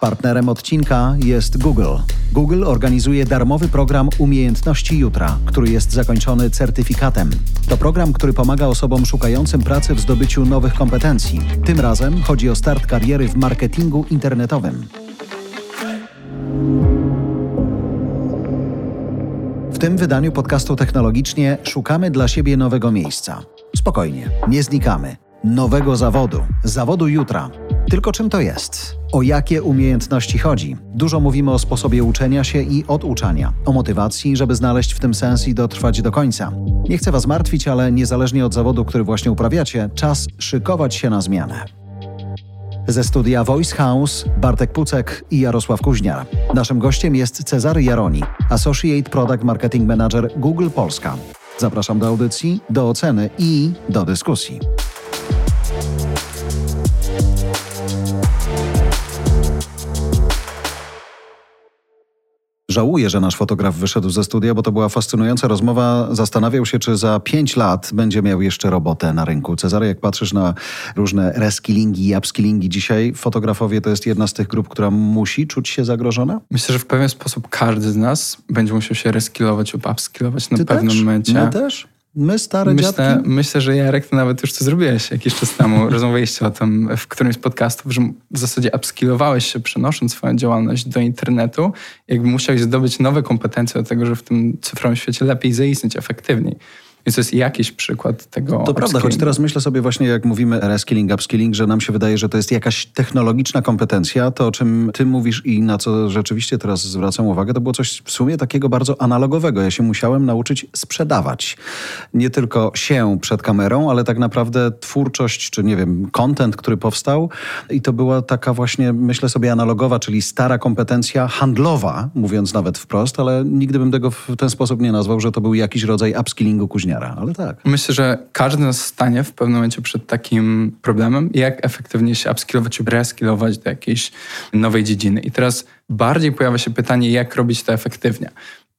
Partnerem odcinka jest Google. Google organizuje darmowy program Umiejętności Jutra, który jest zakończony certyfikatem. To program, który pomaga osobom szukającym pracy w zdobyciu nowych kompetencji. Tym razem chodzi o start kariery w marketingu internetowym. W tym wydaniu podcastu Technologicznie szukamy dla siebie nowego miejsca. Spokojnie, nie znikamy. Nowego zawodu, zawodu jutra. Tylko czym to jest? O jakie umiejętności chodzi? Dużo mówimy o sposobie uczenia się i oduczania, o motywacji, żeby znaleźć w tym sens i dotrwać do końca. Nie chcę Was martwić, ale niezależnie od zawodu, który właśnie uprawiacie, czas szykować się na zmianę. Ze studia Voice House Bartek Pucek i Jarosław Kuźniar. Naszym gościem jest Cezary Jaroni, Associate Product Marketing Manager Google Polska. Zapraszam do audycji, do oceny i do dyskusji. Żałuję, że nasz fotograf wyszedł ze studia, bo to była fascynująca rozmowa. Zastanawiał się, czy za pięć lat będzie miał jeszcze robotę na rynku. Cezary, jak patrzysz na różne reskillingi i upskillingi dzisiaj, fotografowie to jest jedna z tych grup, która musi czuć się zagrożona? Myślę, że w pewien sposób każdy z nas będzie musiał się reskillować lub upskillować na Ty pewnym też? momencie. My też? My, stare myślę, dziadki? Myślę, że Jarek, to nawet już to zrobiłeś jakiś czas temu. Rozmawialiście o tym w którymś z podcastów, że w zasadzie upskillowałeś się, przenosząc swoją działalność do internetu. Jakby musiałeś zdobyć nowe kompetencje do tego, że w tym cyfrowym świecie lepiej zaistnieć, efektywniej. Więc to jest jakiś przykład tego. To prawda, choć teraz myślę sobie właśnie, jak mówimy reskilling, upskilling, że nam się wydaje, że to jest jakaś technologiczna kompetencja. To, o czym ty mówisz i na co rzeczywiście teraz zwracam uwagę, to było coś w sumie takiego bardzo analogowego. Ja się musiałem nauczyć sprzedawać. Nie tylko się przed kamerą, ale tak naprawdę twórczość, czy nie wiem, content, który powstał. I to była taka właśnie, myślę sobie, analogowa, czyli stara kompetencja handlowa, mówiąc nawet wprost, ale nigdy bym tego w ten sposób nie nazwał, że to był jakiś rodzaj upskillingu ale tak. Myślę, że każdy nas stanie w pewnym momencie przed takim problemem, jak efektywnie się upskillować lub reskillować do jakiejś nowej dziedziny. I teraz bardziej pojawia się pytanie, jak robić to efektywnie.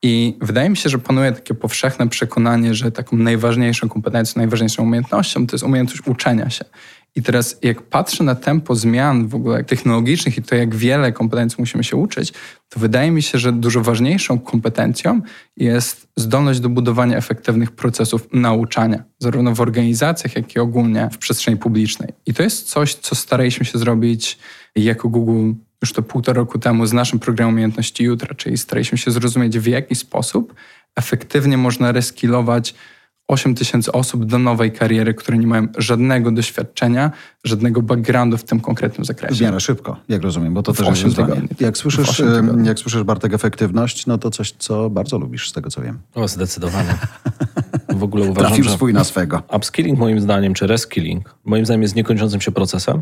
I wydaje mi się, że panuje takie powszechne przekonanie, że taką najważniejszą kompetencją, najważniejszą umiejętnością to jest umiejętność uczenia się. I teraz jak patrzę na tempo zmian w ogóle technologicznych i to, jak wiele kompetencji musimy się uczyć, to wydaje mi się, że dużo ważniejszą kompetencją jest zdolność do budowania efektywnych procesów nauczania, zarówno w organizacjach, jak i ogólnie w przestrzeni publicznej. I to jest coś, co staraliśmy się zrobić jako Google już to półtora roku temu z naszym programem Umiejętności Jutra, czyli staraliśmy się zrozumieć, w jaki sposób efektywnie można reskilować 8 tysięcy osób do nowej kariery, które nie mają żadnego doświadczenia, żadnego backgroundu w tym konkretnym zakresie. W miarę szybko, jak rozumiem, bo to w też jest wyzwanie. Jak słyszysz, jak słyszysz Bartek efektywność, no to coś, co bardzo lubisz z tego, co wiem. O, zdecydowanie. W ogóle uważam, Trafił że swój na swego. Upskilling moim zdaniem, czy reskilling, moim zdaniem jest niekończącym się procesem.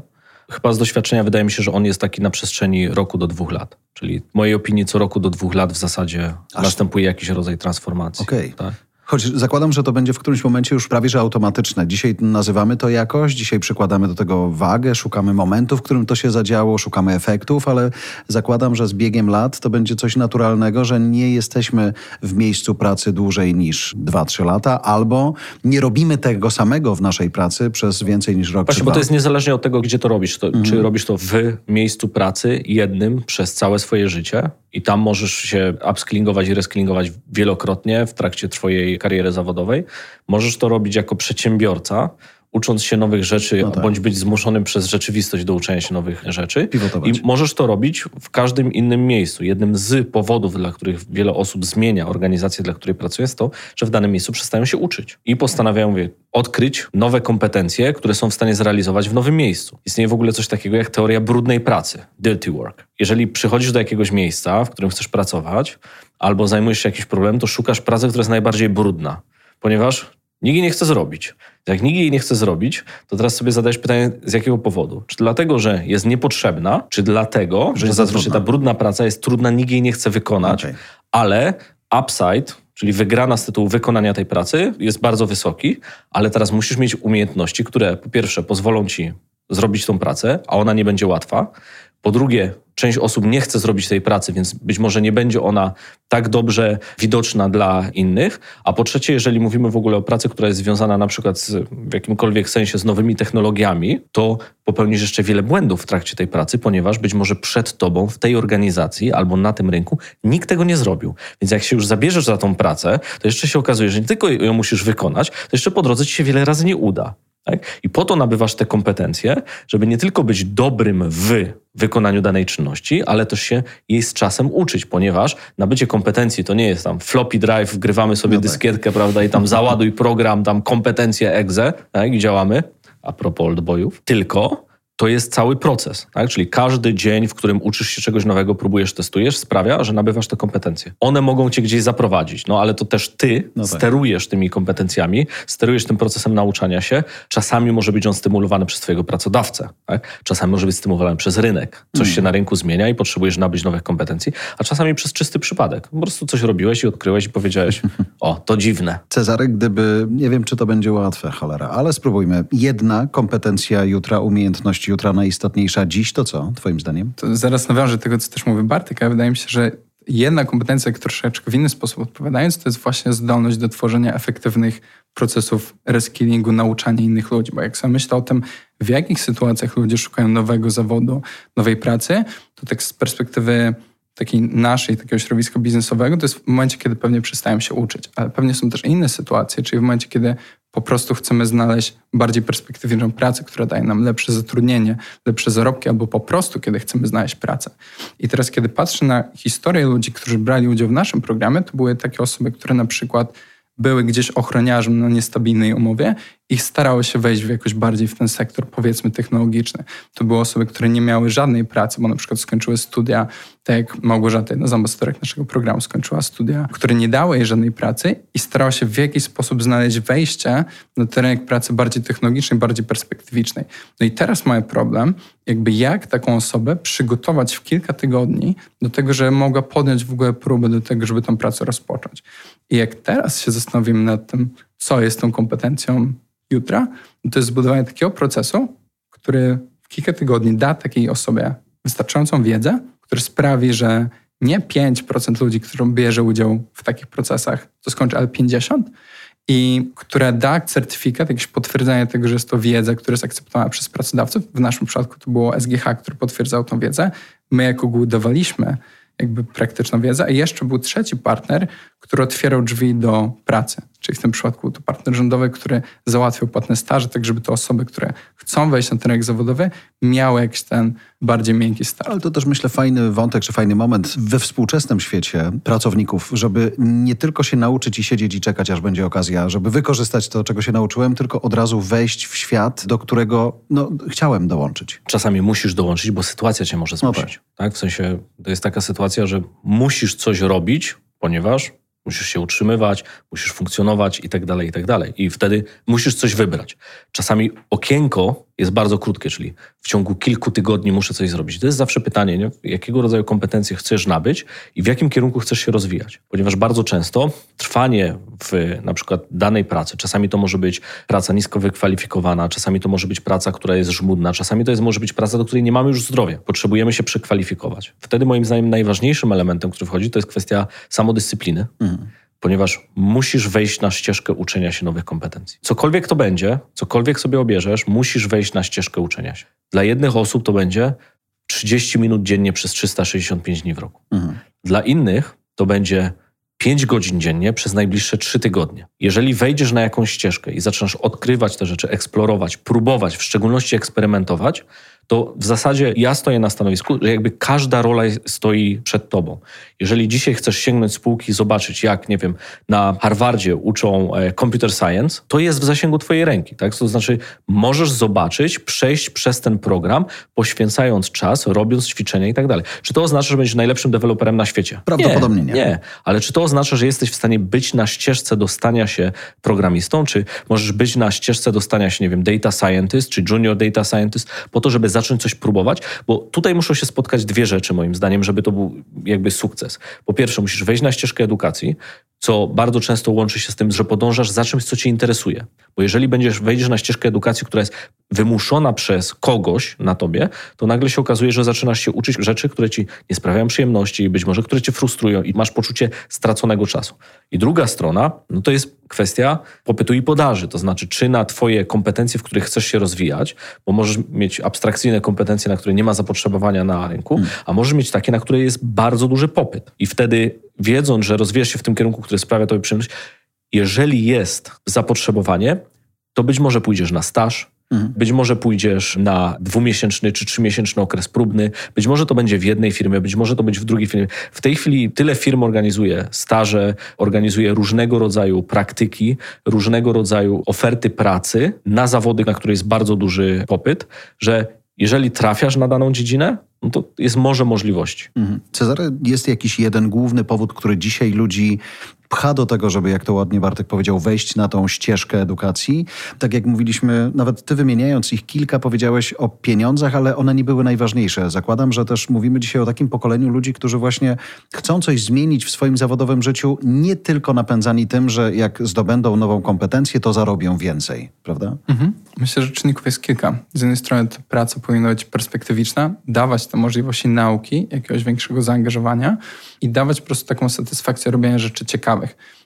Chyba z doświadczenia wydaje mi się, że on jest taki na przestrzeni roku do dwóch lat. Czyli w mojej opinii co roku do dwóch lat w zasadzie Aż... następuje jakiś rodzaj transformacji. Okej. Okay. Tak? Choć zakładam, że to będzie w którymś momencie już prawie że automatyczne. Dzisiaj nazywamy to jakoś, dzisiaj przykładamy do tego wagę, szukamy momentu, w którym to się zadziało, szukamy efektów, ale zakładam, że z biegiem lat to będzie coś naturalnego, że nie jesteśmy w miejscu pracy dłużej niż 2-3 lata, albo nie robimy tego samego w naszej pracy przez więcej niż rok Właśnie, bo to jest niezależnie od tego, gdzie to robisz. To, mhm. Czy robisz to w miejscu pracy jednym przez całe swoje życie, i tam możesz się upskillingować i reskillingować wielokrotnie w trakcie twojej kariery zawodowej. Możesz to robić jako przedsiębiorca, ucząc się nowych rzeczy, no tak. bądź być zmuszonym przez rzeczywistość do uczenia się nowych rzeczy. Pivotować. I możesz to robić w każdym innym miejscu. Jednym z powodów, dla których wiele osób zmienia organizację, dla której pracuje, jest to, że w danym miejscu przestają się uczyć i postanawiają mówię, odkryć nowe kompetencje, które są w stanie zrealizować w nowym miejscu. Istnieje w ogóle coś takiego jak teoria brudnej pracy, dirty work. Jeżeli przychodzisz do jakiegoś miejsca, w którym chcesz pracować, albo zajmujesz się jakimś problemem, to szukasz pracy, która jest najbardziej brudna, ponieważ nikt nie chce zrobić. Jak nikt jej nie chce zrobić, to teraz sobie zadajesz pytanie, z jakiego powodu? Czy dlatego, że jest niepotrzebna, czy dlatego, że, że zazwyczaj ta brudna praca jest trudna, nikt jej nie chce wykonać, okay. ale upside, czyli wygrana z tytułu wykonania tej pracy jest bardzo wysoki, ale teraz musisz mieć umiejętności, które po pierwsze pozwolą ci zrobić tą pracę, a ona nie będzie łatwa. Po drugie, część osób nie chce zrobić tej pracy, więc być może nie będzie ona tak dobrze widoczna dla innych. A po trzecie, jeżeli mówimy w ogóle o pracy, która jest związana na przykład z, w jakimkolwiek sensie z nowymi technologiami, to popełnisz jeszcze wiele błędów w trakcie tej pracy, ponieważ być może przed tobą w tej organizacji albo na tym rynku nikt tego nie zrobił. Więc jak się już zabierzesz za tą pracę, to jeszcze się okazuje, że nie tylko ją musisz wykonać, to jeszcze po drodze ci się wiele razy nie uda. Tak? I po to nabywasz te kompetencje, żeby nie tylko być dobrym w wykonaniu danej czynności, ale też się jej z czasem uczyć, ponieważ nabycie kompetencji to nie jest tam floppy drive, wgrywamy sobie no tak. dyskietkę, prawda, i tam załaduj program, tam kompetencje exe, tak, i działamy, a propos oldboyów, tylko to jest cały proces, tak? czyli każdy dzień, w którym uczysz się czegoś nowego, próbujesz, testujesz, sprawia, że nabywasz te kompetencje. One mogą cię gdzieś zaprowadzić, no ale to też ty no tak. sterujesz tymi kompetencjami, sterujesz tym procesem nauczania się. Czasami może być on stymulowany przez twojego pracodawcę, tak? czasami może być stymulowany przez rynek. Coś mm. się na rynku zmienia i potrzebujesz nabyć nowych kompetencji, a czasami przez czysty przypadek. Po prostu coś robiłeś i odkryłeś i powiedziałeś, o, to dziwne. Cezary, gdyby, nie wiem, czy to będzie łatwe, cholera, ale spróbujmy. Jedna kompetencja jutra, jutra najistotniejsza dziś, to co, twoim zdaniem? To zaraz nawiążę tego, co też mówi Bartek, ale wydaje mi się, że jedna kompetencja, troszeczkę w inny sposób odpowiadając, to jest właśnie zdolność do tworzenia efektywnych procesów reskillingu, nauczania innych ludzi. Bo jak sobie myślę o tym, w jakich sytuacjach ludzie szukają nowego zawodu, nowej pracy, to tak z perspektywy takiej naszej, takiego środowiska biznesowego, to jest w momencie, kiedy pewnie przestają się uczyć. Ale pewnie są też inne sytuacje, czyli w momencie, kiedy po prostu chcemy znaleźć bardziej perspektywiczną pracę, która daje nam lepsze zatrudnienie, lepsze zarobki, albo po prostu kiedy chcemy znaleźć pracę. I teraz, kiedy patrzę na historię ludzi, którzy brali udział w naszym programie, to były takie osoby, które na przykład były gdzieś ochroniarzem na niestabilnej umowie i starały się wejść w jakoś bardziej w ten sektor, powiedzmy, technologiczny. To były osoby, które nie miały żadnej pracy, bo na przykład skończyły studia, tak jak Małgorzata, jedna z ambasadorek naszego programu, skończyła studia, które nie dały jej żadnej pracy i starała się w jakiś sposób znaleźć wejście na ten rynek pracy bardziej technologicznej, bardziej perspektywicznej. No i teraz mamy problem, jakby jak taką osobę przygotować w kilka tygodni do tego, że mogła podjąć w ogóle próbę do tego, żeby tę pracę rozpocząć. I jak teraz się zastanowimy nad tym, co jest tą kompetencją jutra, no to jest zbudowanie takiego procesu, który w kilka tygodni da takiej osobie wystarczającą wiedzę, który sprawi, że nie 5% ludzi, którą bierze udział w takich procesach, to skończy, ale 50%, i które da certyfikat, jakieś potwierdzenie tego, że jest to wiedza, która jest akceptowana przez pracodawców. W naszym przypadku to było SGH, który potwierdzał tą wiedzę. My jako GUL dawaliśmy jakby praktyczną wiedzę, a jeszcze był trzeci partner, który otwierał drzwi do pracy. Czyli w tym przypadku to partner rządowy, który załatwiał płatne staże, tak żeby te osoby, które chcą wejść na ten rynek zawodowy, miały jakiś ten bardziej miękki start. Ale to też myślę fajny wątek, czy fajny moment we współczesnym świecie pracowników, żeby nie tylko się nauczyć i siedzieć i czekać, aż będzie okazja, żeby wykorzystać to, czego się nauczyłem, tylko od razu wejść w świat, do którego no, chciałem dołączyć. Czasami musisz dołączyć, bo sytuacja cię może zmusić. No tak. tak. W sensie to jest taka sytuacja, że musisz coś robić, ponieważ musisz się utrzymywać, musisz funkcjonować i tak dalej, i tak dalej. I wtedy musisz coś wybrać. Czasami okienko jest bardzo krótkie, czyli w ciągu kilku tygodni muszę coś zrobić. To jest zawsze pytanie, nie? jakiego rodzaju kompetencje chcesz nabyć i w jakim kierunku chcesz się rozwijać. Ponieważ bardzo często trwanie w na przykład danej pracy, czasami to może być praca nisko wykwalifikowana, czasami to może być praca, która jest żmudna, czasami to jest, może być praca, do której nie mamy już zdrowia. Potrzebujemy się przekwalifikować. Wtedy moim zdaniem najważniejszym elementem, który wchodzi, to jest kwestia samodyscypliny. Mhm ponieważ musisz wejść na ścieżkę uczenia się nowych kompetencji. Cokolwiek to będzie, cokolwiek sobie obierzesz, musisz wejść na ścieżkę uczenia się. Dla jednych osób to będzie 30 minut dziennie przez 365 dni w roku. Mhm. Dla innych to będzie 5 godzin dziennie przez najbliższe 3 tygodnie. Jeżeli wejdziesz na jakąś ścieżkę i zaczynasz odkrywać te rzeczy, eksplorować, próbować, w szczególności eksperymentować, to w zasadzie ja stoję na stanowisku, że jakby każda rola stoi przed tobą. Jeżeli dzisiaj chcesz sięgnąć spółki i zobaczyć, jak, nie wiem, na Harvardzie uczą e, computer science, to jest w zasięgu twojej ręki. Tak? To znaczy, możesz zobaczyć, przejść przez ten program, poświęcając czas, robiąc ćwiczenia i tak dalej. Czy to oznacza, że będziesz najlepszym deweloperem na świecie? Prawdopodobnie nie. Nie, nie. ale czy to oznacza, że jesteś w stanie być na ścieżce do stania się programistą, czy możesz być na ścieżce do stania się, nie wiem, data scientist, czy junior data scientist, po to, żeby zacząć coś próbować? Bo tutaj muszą się spotkać dwie rzeczy, moim zdaniem, żeby to był jakby sukces. Po pierwsze, musisz wejść na ścieżkę edukacji, co bardzo często łączy się z tym, że podążasz za czymś, co cię interesuje. Bo jeżeli będziesz, wejdziesz na ścieżkę edukacji, która jest wymuszona przez kogoś na tobie, to nagle się okazuje, że zaczynasz się uczyć rzeczy, które ci nie sprawiają przyjemności, być może które cię frustrują i masz poczucie straconego czasu. I druga strona, no to jest kwestia popytu i podaży, to znaczy czy na twoje kompetencje, w których chcesz się rozwijać, bo możesz mieć abstrakcyjne kompetencje, na które nie ma zapotrzebowania na rynku, hmm. a możesz mieć takie, na które jest bardzo duży popyt. I wtedy wiedząc, że rozwijasz się w tym kierunku, który sprawia tobie przyjemność, jeżeli jest zapotrzebowanie, to być może pójdziesz na staż, Mhm. Być może pójdziesz na dwumiesięczny czy trzymiesięczny okres próbny, być może to będzie w jednej firmie, być może to będzie w drugiej firmie. W tej chwili tyle firm organizuje staże, organizuje różnego rodzaju praktyki, różnego rodzaju oferty pracy na zawody, na które jest bardzo duży popyt, że jeżeli trafiasz na daną dziedzinę, no to jest morze możliwości. Mhm. Cezary, jest jakiś jeden główny powód, który dzisiaj ludzi pcha do tego, żeby, jak to ładnie Bartek powiedział, wejść na tą ścieżkę edukacji. Tak jak mówiliśmy, nawet ty wymieniając ich kilka, powiedziałeś o pieniądzach, ale one nie były najważniejsze. Zakładam, że też mówimy dzisiaj o takim pokoleniu ludzi, którzy właśnie chcą coś zmienić w swoim zawodowym życiu, nie tylko napędzani tym, że jak zdobędą nową kompetencję, to zarobią więcej, prawda? Mhm. Myślę, że czynników jest kilka. Z jednej strony ta praca powinna być perspektywiczna, dawać te możliwości nauki, jakiegoś większego zaangażowania i dawać po prostu taką satysfakcję robienia rzeczy ciekawych.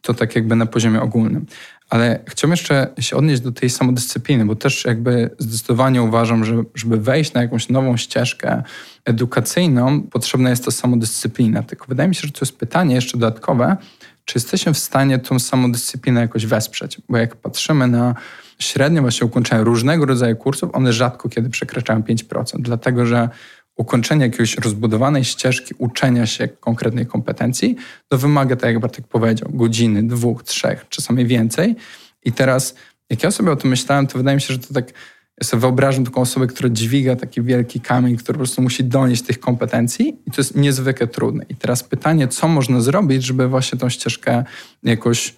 To tak jakby na poziomie ogólnym. Ale chciałbym jeszcze się odnieść do tej samodyscypliny, bo też jakby zdecydowanie uważam, że żeby wejść na jakąś nową ścieżkę edukacyjną, potrzebna jest ta samodyscyplina. Tylko wydaje mi się, że to jest pytanie jeszcze dodatkowe, czy jesteśmy w stanie tą samodyscyplinę jakoś wesprzeć? Bo jak patrzymy na średnio właśnie ukończenia różnego rodzaju kursów, one rzadko kiedy przekraczają 5%, dlatego że ukończenie jakiejś rozbudowanej ścieżki uczenia się konkretnej kompetencji, to wymaga, tak jak Bartek powiedział, godziny, dwóch, trzech, czasami więcej. I teraz, jak ja sobie o tym myślałem, to wydaje mi się, że to tak, ja sobie wyobrażam taką osobę, która dźwiga taki wielki kamień, który po prostu musi donieść tych kompetencji i to jest niezwykle trudne. I teraz pytanie, co można zrobić, żeby właśnie tą ścieżkę jakoś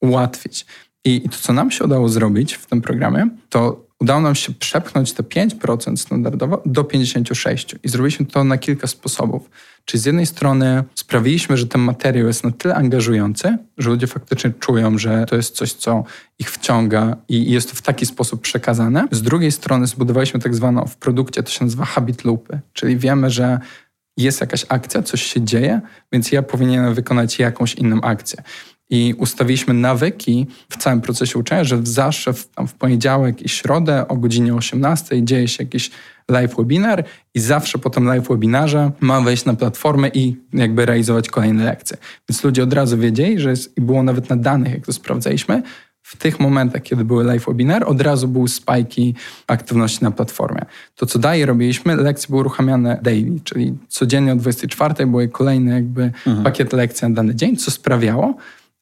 ułatwić. I, to, co nam się udało zrobić w tym programie, to udało nam się przepchnąć te 5% standardowo do 56%. I zrobiliśmy to na kilka sposobów. Czyli z jednej strony sprawiliśmy, że ten materiał jest na tyle angażujący, że ludzie faktycznie czują, że to jest coś, co ich wciąga i jest to w taki sposób przekazane. Z drugiej strony zbudowaliśmy tak zwaną w produkcie, to się nazywa habit loopy, czyli wiemy, że jest jakaś akcja, coś się dzieje, więc ja powinienem wykonać jakąś inną akcję i ustawiliśmy nawyki w całym procesie uczenia, że zawsze w, w poniedziałek i środę o godzinie 18 dzieje się jakiś live webinar i zawsze po tym live webinarze ma wejść na platformę i jakby realizować kolejne lekcje. Więc ludzie od razu wiedzieli, że jest, i było nawet na danych, jak to sprawdzaliśmy, w tych momentach, kiedy były live webinar, od razu były spajki aktywności na platformie. To, co dalej robiliśmy, lekcje były uruchamiane daily, czyli codziennie o 24 były kolejny jakby mhm. pakiet lekcji na dany dzień, co sprawiało,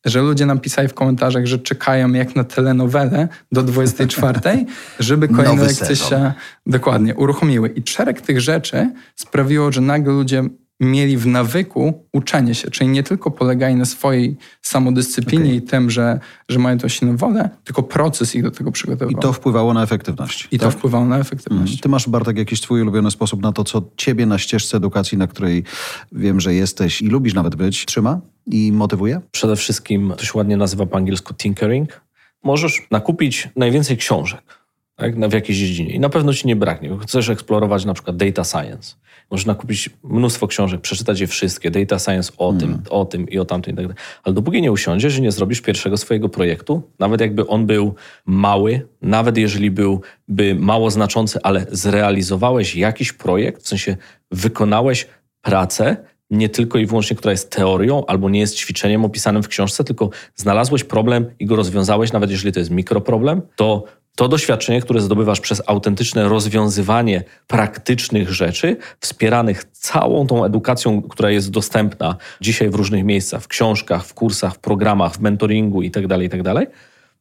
że ludzie nam pisali w komentarzach, że czekają jak na telenowelę do 24, żeby kolejne lekcje się dokładnie uruchomiły. I szereg tych rzeczy sprawiło, że nagle ludzie mieli w nawyku uczenie się, czyli nie tylko polegali na swojej samodyscyplinie okay. i tym, że, że mają tą silną wolę, tylko proces ich do tego przygotowywał. I to wpływało na efektywność. I tak? to wpływało na efektywność. Mm. Ty masz, Bartek, jakiś twój ulubiony sposób na to, co ciebie na ścieżce edukacji, na której wiem, że jesteś i lubisz nawet być, trzyma i motywuje? Przede wszystkim to się ładnie nazywa po angielsku tinkering. Możesz nakupić najwięcej książek tak, w jakiejś dziedzinie i na pewno ci nie braknie. Chcesz eksplorować na przykład data science można kupić mnóstwo książek, przeczytać je wszystkie, data science o tym, mm. o tym i o tamtym i tak dalej. Ale dopóki nie usiądziesz że nie zrobisz pierwszego swojego projektu, nawet jakby on był mały, nawet jeżeli byłby mało znaczący, ale zrealizowałeś jakiś projekt, w sensie wykonałeś pracę, nie tylko i wyłącznie, która jest teorią albo nie jest ćwiczeniem opisanym w książce, tylko znalazłeś problem i go rozwiązałeś, nawet jeżeli to jest mikroproblem, to to doświadczenie, które zdobywasz przez autentyczne rozwiązywanie praktycznych rzeczy, wspieranych całą tą edukacją, która jest dostępna dzisiaj w różnych miejscach, w książkach, w kursach, w programach, w mentoringu itd., tak itd., tak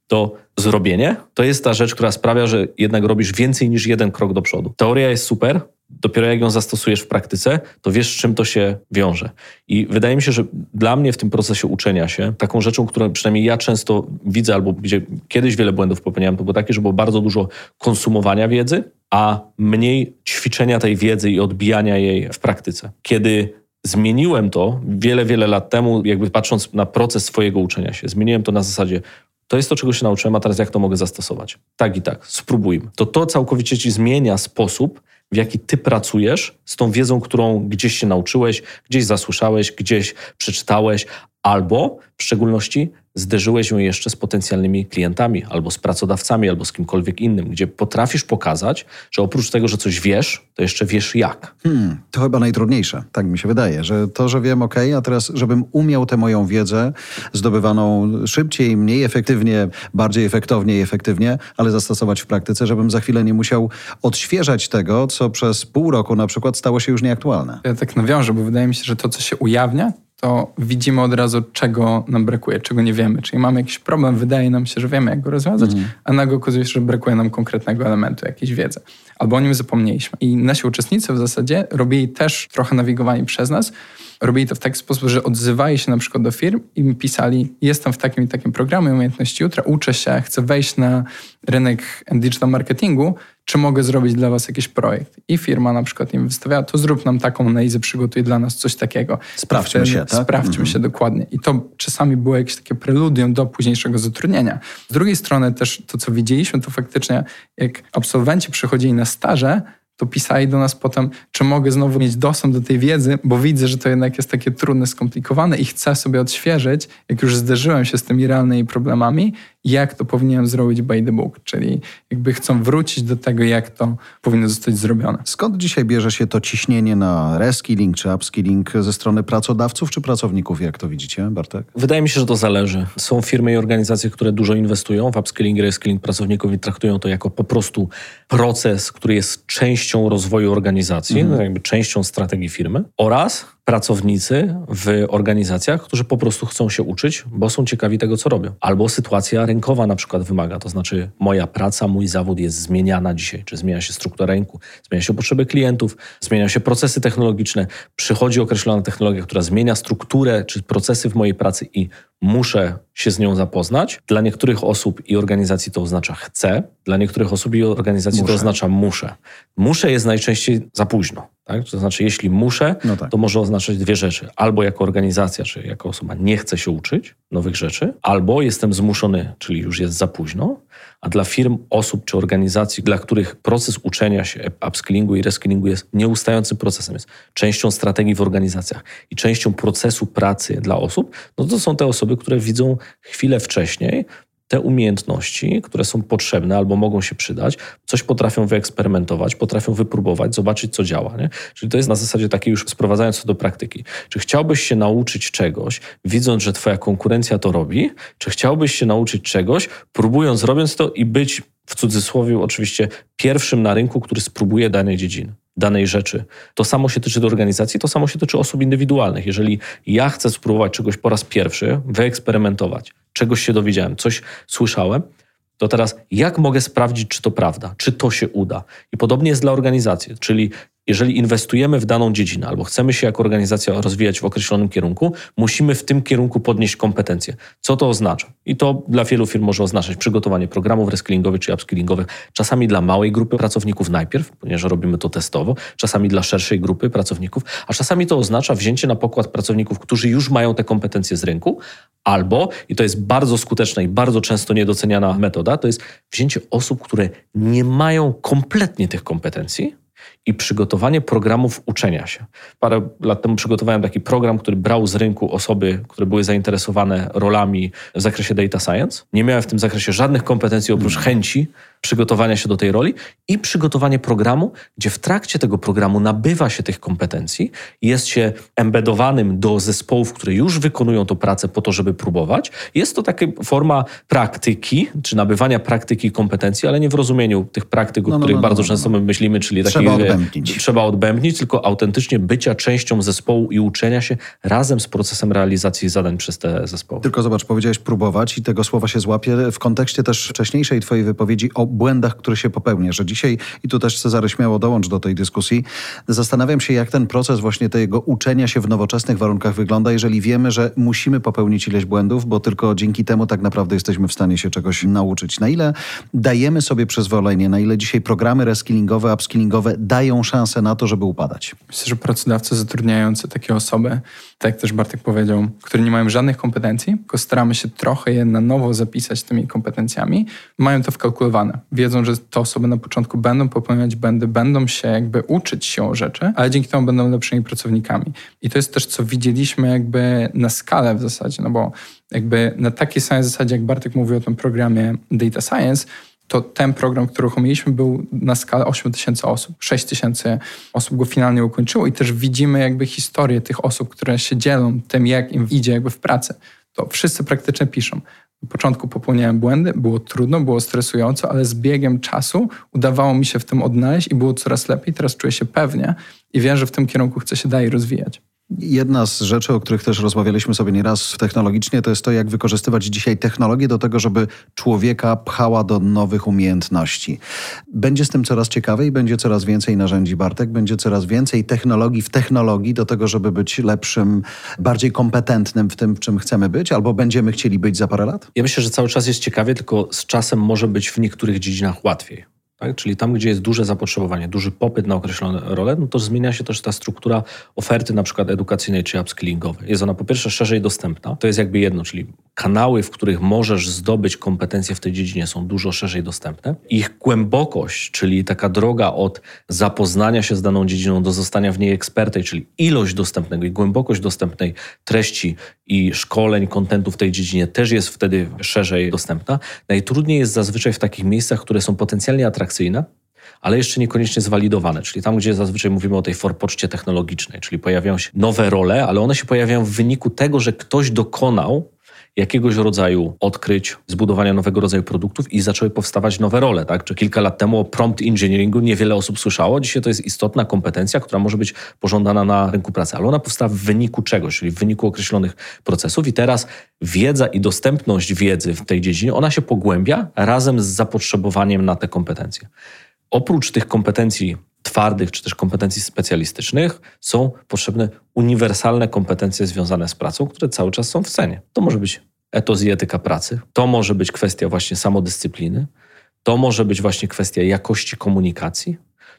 to zrobienie to jest ta rzecz, która sprawia, że jednak robisz więcej niż jeden krok do przodu. Teoria jest super, dopiero jak ją zastosujesz w praktyce, to wiesz, z czym to się wiąże. I wydaje mi się, że dla mnie w tym procesie uczenia się, taką rzeczą, którą przynajmniej ja często widzę, albo gdzie kiedyś wiele błędów popełniałem, to było takie, że było bardzo dużo konsumowania wiedzy, a mniej ćwiczenia tej wiedzy i odbijania jej w praktyce. Kiedy zmieniłem to wiele, wiele lat temu, jakby patrząc na proces swojego uczenia się. Zmieniłem to na zasadzie, to jest to, czego się nauczyłem, a teraz jak to mogę zastosować? Tak i tak, spróbujmy. To to całkowicie ci zmienia sposób, w jaki ty pracujesz z tą wiedzą, którą gdzieś się nauczyłeś, gdzieś zasłyszałeś, gdzieś przeczytałeś, albo w szczególności zderzyłeś ją jeszcze z potencjalnymi klientami, albo z pracodawcami, albo z kimkolwiek innym, gdzie potrafisz pokazać, że oprócz tego, że coś wiesz, to jeszcze wiesz jak. Hmm, to chyba najtrudniejsze, tak mi się wydaje, że to, że wiem, ok, a teraz, żebym umiał tę moją wiedzę zdobywaną szybciej, mniej efektywnie, bardziej efektownie i efektywnie, ale zastosować w praktyce, żebym za chwilę nie musiał odświeżać tego, co przez pół roku na przykład stało się już nieaktualne. Ja tak nawiążę, bo wydaje mi się, że to, co się ujawnia, to widzimy od razu, czego nam brakuje, czego nie wiemy. Czyli mamy jakiś problem, wydaje nam się, że wiemy, jak go rozwiązać, mm. a nagle okazuje się, że brakuje nam konkretnego elementu, jakiejś wiedzy. Albo o nim zapomnieliśmy. I nasi uczestnicy w zasadzie robili też trochę nawigowani przez nas, robili to w taki sposób, że odzywali się na przykład do firm i mi pisali, jestem w takim i takim programie umiejętności jutra, uczę się, chcę wejść na rynek digital marketingu, czy mogę zrobić dla was jakiś projekt. I firma na przykład im wystawiała, to zrób nam taką analizę, przygotuj dla nas coś takiego. Sprawdźmy się, tak? Sprawdźmy mhm. się dokładnie. I to czasami było jakieś takie preludium do późniejszego zatrudnienia. Z drugiej strony też to, co widzieliśmy, to faktycznie jak absolwenci przychodzili na staże, to pisali do nas potem, czy mogę znowu mieć dostęp do tej wiedzy, bo widzę, że to jednak jest takie trudne, skomplikowane i chcę sobie odświeżyć, jak już zderzyłem się z tymi realnymi problemami jak to powinienem zrobić by the book, czyli jakby chcą wrócić do tego, jak to powinno zostać zrobione. Skąd dzisiaj bierze się to ciśnienie na reskilling czy upskilling ze strony pracodawców czy pracowników, jak to widzicie, Bartek? Wydaje mi się, że to zależy. Są firmy i organizacje, które dużo inwestują w upskilling i reskilling pracowników i traktują to jako po prostu proces, który jest częścią rozwoju organizacji, mhm. jakby częścią strategii firmy oraz pracownicy w organizacjach, którzy po prostu chcą się uczyć, bo są ciekawi tego, co robią. Albo sytuacja rynkowa na przykład wymaga, to znaczy moja praca, mój zawód jest zmieniana dzisiaj, czy zmienia się struktura rynku, zmienia się potrzeby klientów, zmieniają się procesy technologiczne, przychodzi określona technologia, która zmienia strukturę czy procesy w mojej pracy i muszę się z nią zapoznać. Dla niektórych osób i organizacji to oznacza chcę, dla niektórych osób i organizacji muszę. to oznacza muszę. Muszę jest najczęściej za późno. Tak? To znaczy, jeśli muszę, no tak. to może oznaczać dwie rzeczy. Albo jako organizacja, czy jako osoba nie chcę się uczyć nowych rzeczy, albo jestem zmuszony, czyli już jest za późno. A dla firm, osób czy organizacji, dla których proces uczenia się, upskillingu i reskillingu jest nieustającym procesem, jest częścią strategii w organizacjach i częścią procesu pracy dla osób, no to są te osoby, które widzą chwilę wcześniej, te umiejętności, które są potrzebne albo mogą się przydać, coś potrafią wyeksperymentować, potrafią wypróbować, zobaczyć, co działa. Nie? Czyli to jest na zasadzie takiej już sprowadzając to do praktyki. Czy chciałbyś się nauczyć czegoś, widząc, że twoja konkurencja to robi, czy chciałbyś się nauczyć czegoś, próbując, robiąc to i być w cudzysłowie oczywiście pierwszym na rynku, który spróbuje danej dziedziny danej rzeczy. To samo się tyczy do organizacji, to samo się tyczy osób indywidualnych. Jeżeli ja chcę spróbować czegoś po raz pierwszy, wyeksperymentować, czegoś się dowiedziałem, coś słyszałem, to teraz jak mogę sprawdzić, czy to prawda, czy to się uda? I podobnie jest dla organizacji, czyli jeżeli inwestujemy w daną dziedzinę albo chcemy się jako organizacja rozwijać w określonym kierunku, musimy w tym kierunku podnieść kompetencje. Co to oznacza? I to dla wielu firm może oznaczać przygotowanie programów reskillingowych czy upskillingowych, czasami dla małej grupy pracowników najpierw, ponieważ robimy to testowo, czasami dla szerszej grupy pracowników, a czasami to oznacza wzięcie na pokład pracowników, którzy już mają te kompetencje z rynku, albo, i to jest bardzo skuteczna i bardzo często niedoceniana metoda, to jest wzięcie osób, które nie mają kompletnie tych kompetencji, i przygotowanie programów uczenia się. Parę lat temu przygotowałem taki program, który brał z rynku osoby, które były zainteresowane rolami w zakresie data science. Nie miałem w tym zakresie żadnych kompetencji oprócz hmm. chęci przygotowania się do tej roli i przygotowanie programu, gdzie w trakcie tego programu nabywa się tych kompetencji, jest się embedowanym do zespołów, które już wykonują tę pracę po to, żeby próbować. Jest to taka forma praktyki, czy nabywania praktyki kompetencji, ale nie w rozumieniu tych praktyk, o no, no, których no, no bardzo no, często my myślimy, czyli trzeba odbębnić. trzeba odbębnić, tylko autentycznie bycia częścią zespołu i uczenia się razem z procesem realizacji zadań przez te zespoły. Tylko zobacz, powiedziałeś próbować i tego słowa się złapie w kontekście też wcześniejszej twojej wypowiedzi o błędach, które się popełnia, że dzisiaj, i tu też Cezary śmiało dołącz do tej dyskusji, zastanawiam się, jak ten proces właśnie tego uczenia się w nowoczesnych warunkach wygląda, jeżeli wiemy, że musimy popełnić ileś błędów, bo tylko dzięki temu tak naprawdę jesteśmy w stanie się czegoś nauczyć. Na ile dajemy sobie przyzwolenie, na ile dzisiaj programy reskillingowe, upskillingowe dają szansę na to, żeby upadać? Myślę, że pracodawcy zatrudniający takie osoby, tak jak też Bartek powiedział, które nie mają żadnych kompetencji, tylko staramy się trochę je na nowo zapisać tymi kompetencjami, mają to wkalkulowane. Wiedzą, że te osoby na początku będą popełniać błędy, będą się jakby uczyć się rzeczy, ale dzięki temu będą lepszymi pracownikami. I to jest też, co widzieliśmy jakby na skalę w zasadzie, no bo jakby na takiej samej zasadzie, jak Bartek mówił o tym programie Data Science, to ten program, który uruchomiliśmy, był na skalę 8 tysięcy osób. 6 tysięcy osób go finalnie ukończyło i też widzimy jakby historię tych osób, które się dzielą tym, jak im idzie jakby w pracy. To wszyscy praktycznie piszą. Na początku popełniałem błędy, było trudno, było stresująco, ale z biegiem czasu udawało mi się w tym odnaleźć i było coraz lepiej. Teraz czuję się pewnie i wiem, że w tym kierunku chcę się dalej rozwijać. Jedna z rzeczy, o których też rozmawialiśmy sobie nieraz technologicznie, to jest to, jak wykorzystywać dzisiaj technologię do tego, żeby człowieka pchała do nowych umiejętności. Będzie z tym coraz ciekawiej, będzie coraz więcej narzędzi, Bartek, będzie coraz więcej technologii w technologii do tego, żeby być lepszym, bardziej kompetentnym w tym, w czym chcemy być, albo będziemy chcieli być za parę lat? Ja myślę, że cały czas jest ciekawie, tylko z czasem może być w niektórych dziedzinach łatwiej. Tak? Czyli tam, gdzie jest duże zapotrzebowanie, duży popyt na określone role, no to zmienia się też ta struktura oferty na przykład edukacyjnej czy upskillingowej. Jest ona po pierwsze szerzej dostępna, to jest jakby jedno, czyli kanały, w których możesz zdobyć kompetencje w tej dziedzinie są dużo szerzej dostępne. Ich głębokość, czyli taka droga od zapoznania się z daną dziedziną do zostania w niej ekspertem, czyli ilość dostępnego i głębokość dostępnej treści i szkoleń, kontentu w tej dziedzinie też jest wtedy szerzej dostępna. Najtrudniej jest zazwyczaj w takich miejscach, które są potencjalnie atrakcyjne, ale jeszcze niekoniecznie zwalidowane, czyli tam, gdzie zazwyczaj mówimy o tej forpoczcie technologicznej, czyli pojawiają się nowe role, ale one się pojawiają w wyniku tego, że ktoś dokonał jakiegoś rodzaju odkryć, zbudowania nowego rodzaju produktów i zaczęły powstawać nowe role. Tak? Czy kilka lat temu o prompt engineeringu niewiele osób słyszało. Dzisiaj to jest istotna kompetencja, która może być pożądana na rynku pracy, ale ona powstała w wyniku czegoś, czyli w wyniku określonych procesów i teraz wiedza i dostępność wiedzy w tej dziedzinie, ona się pogłębia razem z zapotrzebowaniem na te kompetencje. Oprócz tych kompetencji twardych czy też kompetencji specjalistycznych są potrzebne uniwersalne kompetencje związane z pracą, które cały czas są w cenie. To może być etos i etyka pracy, to może być kwestia właśnie samodyscypliny, to może być właśnie kwestia jakości komunikacji,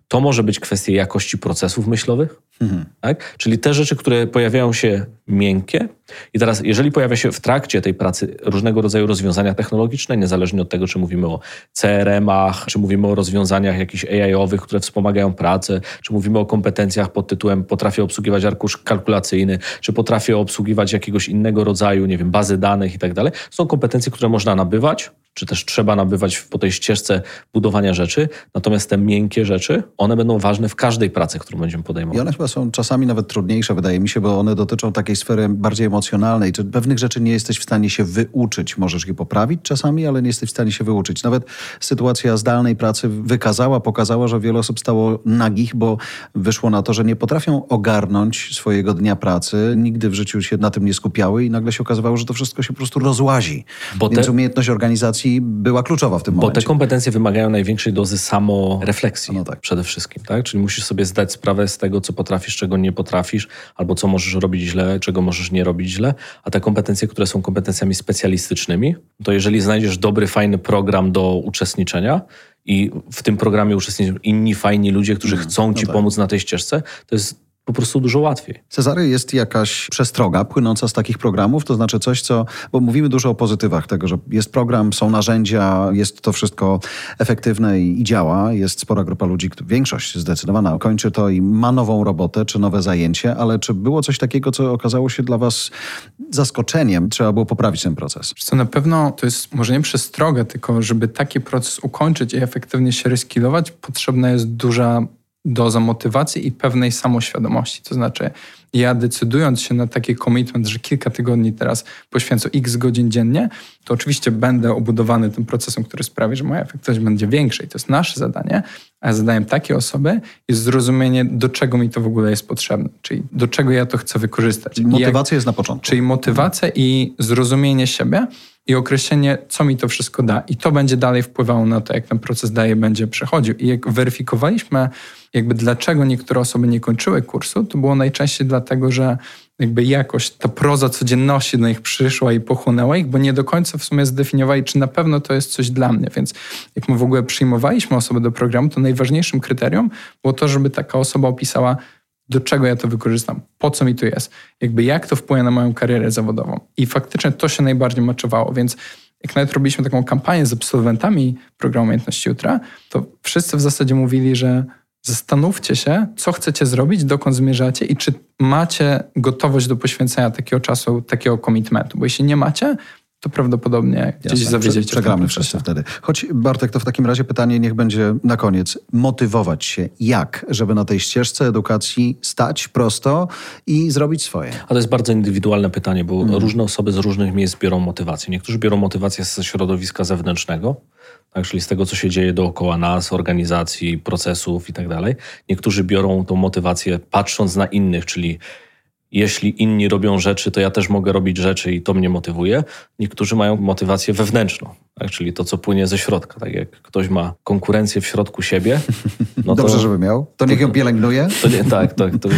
to może być kwestia jakości procesów myślowych, mhm. tak? czyli te rzeczy, które pojawiają się miękkie. I teraz, jeżeli pojawia się w trakcie tej pracy różnego rodzaju rozwiązania technologiczne, niezależnie od tego, czy mówimy o CRM-ach, czy mówimy o rozwiązaniach jakichś AI-owych, które wspomagają pracę, czy mówimy o kompetencjach pod tytułem potrafię obsługiwać arkusz kalkulacyjny, czy potrafię obsługiwać jakiegoś innego rodzaju, nie wiem, bazy danych i tak dalej, są kompetencje, które można nabywać, czy też trzeba nabywać po tej ścieżce budowania rzeczy. Natomiast te miękkie rzeczy, one będą ważne w każdej pracy, którą będziemy podejmować. I one chyba są czasami nawet trudniejsze, wydaje mi się, bo one dotyczą takiej sfery bardziej emocjonalnej. Czy pewnych rzeczy nie jesteś w stanie się wyuczyć. Możesz je poprawić czasami, ale nie jesteś w stanie się wyuczyć. Nawet sytuacja zdalnej pracy wykazała, pokazała, że wiele osób stało nagich, bo wyszło na to, że nie potrafią ogarnąć swojego dnia pracy. Nigdy w życiu się na tym nie skupiały i nagle się okazywało, że to wszystko się po prostu rozłazi. Bo Więc te... umiejętność organizacji była kluczowa w tym momencie. Bo te kompetencje wymagają największej dozy samorefleksji no tak. przede wszystkim. Tak? Czyli musisz sobie zdać sprawę z tego, co potrafisz, czego nie potrafisz, albo co możesz robić źle, czego możesz nie robić źle. A te kompetencje, które są kompetencjami specjalistycznymi, to jeżeli znajdziesz dobry, fajny program do uczestniczenia, i w tym programie uczestniczą inni fajni ludzie, którzy mm, chcą ci no tak. pomóc na tej ścieżce, to jest po prostu dużo łatwiej. Cezary, jest jakaś przestroga płynąca z takich programów? To znaczy coś, co, bo mówimy dużo o pozytywach tego, że jest program, są narzędzia, jest to wszystko efektywne i, i działa. Jest spora grupa ludzi, większość zdecydowana, kończy to i ma nową robotę czy nowe zajęcie, ale czy było coś takiego, co okazało się dla was zaskoczeniem? Trzeba było poprawić ten proces. Co na pewno to jest może nie przestroga, tylko żeby taki proces ukończyć i efektywnie się reskilować, potrzebna jest duża doza motywacji i pewnej samoświadomości. To znaczy, ja decydując się na taki commitment, że kilka tygodni teraz poświęcę x godzin dziennie, to oczywiście będę obudowany tym procesem, który sprawi, że moja efektywność będzie większa i to jest nasze zadanie, a zadaniem takiej osoby jest zrozumienie, do czego mi to w ogóle jest potrzebne, czyli do czego ja to chcę wykorzystać. Czyli motywacja jak, jest na początku. Czyli motywacja i zrozumienie siebie, i określenie, co mi to wszystko da. I to będzie dalej wpływało na to, jak ten proces dalej będzie przechodził. I jak weryfikowaliśmy, jakby dlaczego niektóre osoby nie kończyły kursu, to było najczęściej dlatego, że jakby jakoś ta proza codzienności do nich przyszła i pochłonęła ich, bo nie do końca w sumie zdefiniowali, czy na pewno to jest coś dla mnie. Więc jak my w ogóle przyjmowaliśmy osobę do programu, to najważniejszym kryterium było to, żeby taka osoba opisała, do czego ja to wykorzystam, po co mi to jest, jakby jak to wpłynie na moją karierę zawodową. I faktycznie to się najbardziej maczowało, więc jak nawet robiliśmy taką kampanię z absolwentami programu Umiejętności Jutra, to wszyscy w zasadzie mówili, że zastanówcie się, co chcecie zrobić, dokąd zmierzacie i czy macie gotowość do poświęcenia takiego czasu, takiego komitmentu. Bo jeśli nie macie, to prawdopodobnie gdzieś Jasne, zawiedziecie. Przegramy wszyscy wtedy. Choć Bartek, to w takim razie pytanie niech będzie na koniec. Motywować się jak, żeby na tej ścieżce edukacji stać prosto i zrobić swoje? A to jest bardzo indywidualne pytanie, bo mm. różne osoby z różnych miejsc biorą motywację. Niektórzy biorą motywację ze środowiska zewnętrznego, tak, czyli z tego, co się dzieje dookoła nas, organizacji, procesów i tak dalej. Niektórzy biorą tą motywację patrząc na innych, czyli jeśli inni robią rzeczy, to ja też mogę robić rzeczy i to mnie motywuje. Niektórzy mają motywację wewnętrzną, tak? czyli to, co płynie ze środka. Tak jak ktoś ma konkurencję w środku siebie. No Dobrze, to, żeby miał. To niech ją pielęgnuje. To nie, tak, to, to,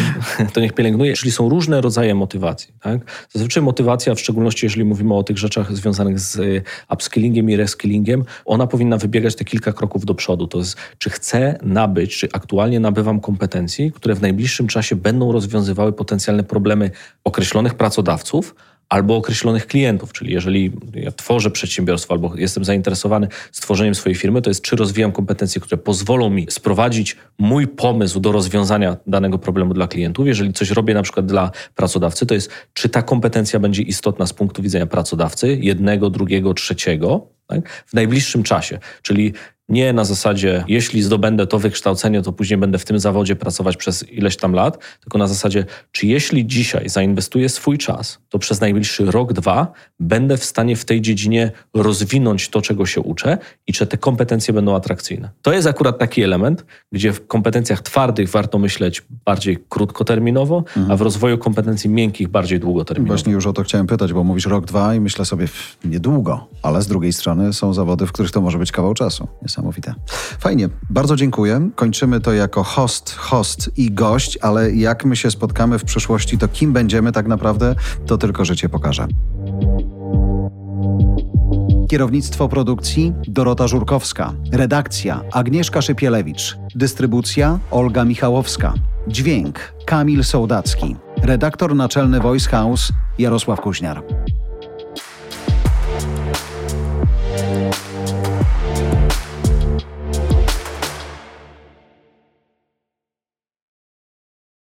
to, niech pielęgnuje. Czyli są różne rodzaje motywacji. Tak? Zazwyczaj motywacja, w szczególności jeżeli mówimy o tych rzeczach związanych z y, upskillingiem i reskillingiem, ona powinna wybiegać te kilka kroków do przodu. To jest, czy chcę nabyć, czy aktualnie nabywam kompetencji, które w najbliższym czasie będą rozwiązywały potencjalne problemy określonych pracodawców, albo określonych klientów. Czyli jeżeli ja tworzę przedsiębiorstwo albo jestem zainteresowany stworzeniem swojej firmy, to jest czy rozwijam kompetencje, które pozwolą mi sprowadzić mój pomysł do rozwiązania danego problemu dla klientów. Jeżeli coś robię na przykład dla pracodawcy, to jest czy ta kompetencja będzie istotna z punktu widzenia pracodawcy, jednego, drugiego, trzeciego, tak? w najbliższym czasie. Czyli nie na zasadzie, jeśli zdobędę to wykształcenie, to później będę w tym zawodzie pracować przez ileś tam lat, tylko na zasadzie, czy jeśli dzisiaj zainwestuję swój czas, to przez najbliższy rok, dwa będę w stanie w tej dziedzinie rozwinąć to, czego się uczę i czy te kompetencje będą atrakcyjne. To jest akurat taki element, gdzie w kompetencjach twardych warto myśleć bardziej krótkoterminowo, mhm. a w rozwoju kompetencji miękkich bardziej długoterminowo. Właśnie już o to chciałem pytać, bo mówisz rok, dwa i myślę sobie niedługo, ale z drugiej strony są zawody, w których to może być kawał czasu. Niesamowite. Fajnie, bardzo dziękuję. Kończymy to jako host, host i gość, ale jak my się spotkamy w przyszłości, to kim będziemy tak naprawdę, to tylko życie pokaże. Kierownictwo produkcji Dorota Żurkowska. Redakcja Agnieszka Szypielewicz. Dystrybucja Olga Michałowska. Dźwięk Kamil Sołdacki. Redaktor naczelny Voice House Jarosław Kuźniar.